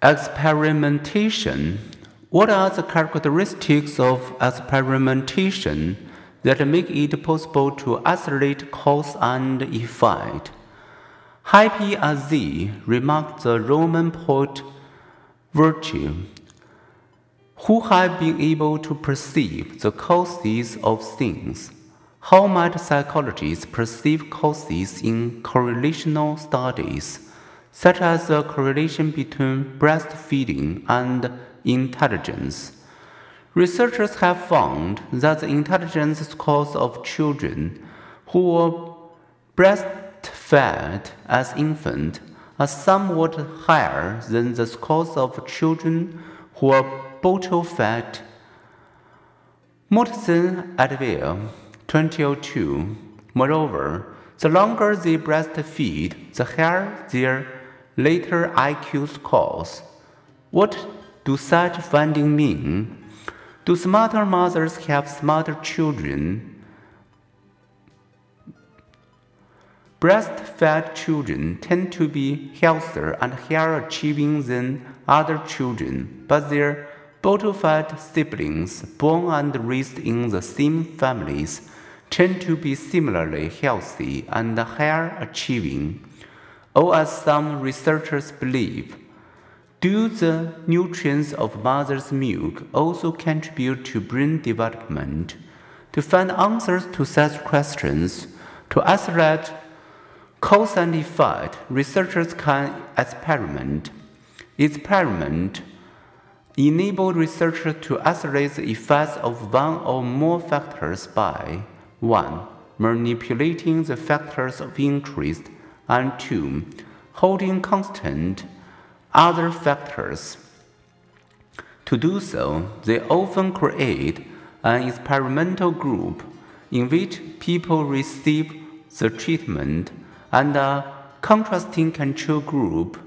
Experimentation. What are the characteristics of experimentation that make it possible to isolate cause and effect? Happy as thee, remarked the Roman poet Virgil, who had been able to perceive the causes of things. How might psychologists perceive causes in correlational studies? Such as the correlation between breastfeeding and intelligence. Researchers have found that the intelligence scores of children who were breastfed as infants are somewhat higher than the scores of children who are bottle fed. Mortensen et al. 2002. Moreover, the longer they breastfeed, the higher their later IQ scores. What do such findings mean? Do smarter mothers have smarter children? Breastfed children tend to be healthier and higher achieving than other children, but their bottle-fed siblings born and raised in the same families tend to be similarly healthy and higher achieving or as some researchers believe, do the nutrients of mother's milk also contribute to brain development? To find answers to such questions, to isolate cause and effect, researchers can experiment. Experiment enable researchers to isolate the effects of one or more factors by 1. Manipulating the factors of interest and two, holding constant other factors. To do so, they often create an experimental group in which people receive the treatment and a contrasting control group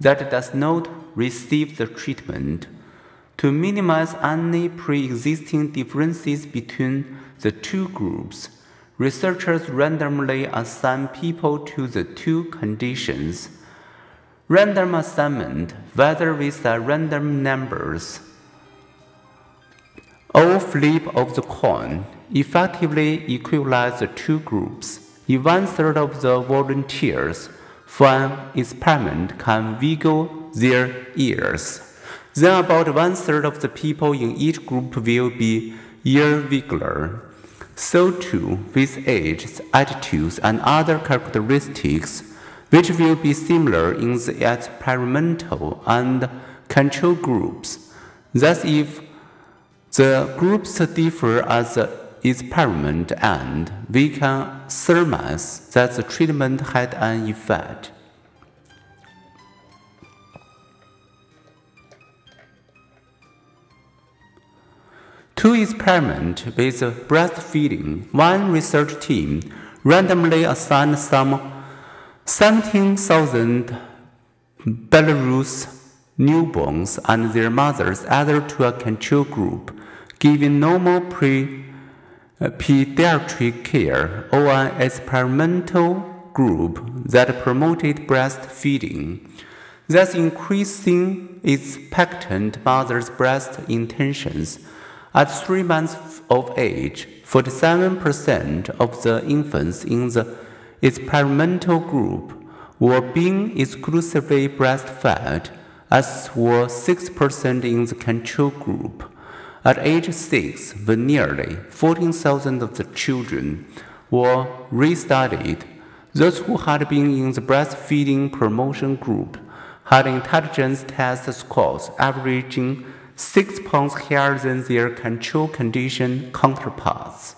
that does not receive the treatment to minimize any pre existing differences between the two groups. Researchers randomly assign people to the two conditions. Random assignment, whether with the random numbers or flip of the coin, effectively equalize the two groups. If one third of the volunteers for an experiment can wiggle their ears, then about one third of the people in each group will be ear wiggler. So too with age, attitudes, and other characteristics, which will be similar in the experimental and control groups. Thus, if the groups differ at the experiment end, we can surmise that the treatment had an effect. To experiment with breastfeeding, one research team randomly assigned some 17,000 Belarus newborns and their mothers either to a control group, giving normal pre, pediatric care, or an experimental group that promoted breastfeeding, thus increasing expectant mothers' breast intentions at three months of age, 47% of the infants in the experimental group were being exclusively breastfed, as were 6% in the control group. At age 6, when nearly 14,000 of the children were restudied, those who had been in the breastfeeding promotion group had intelligence test scores averaging six points higher than their control condition counterparts.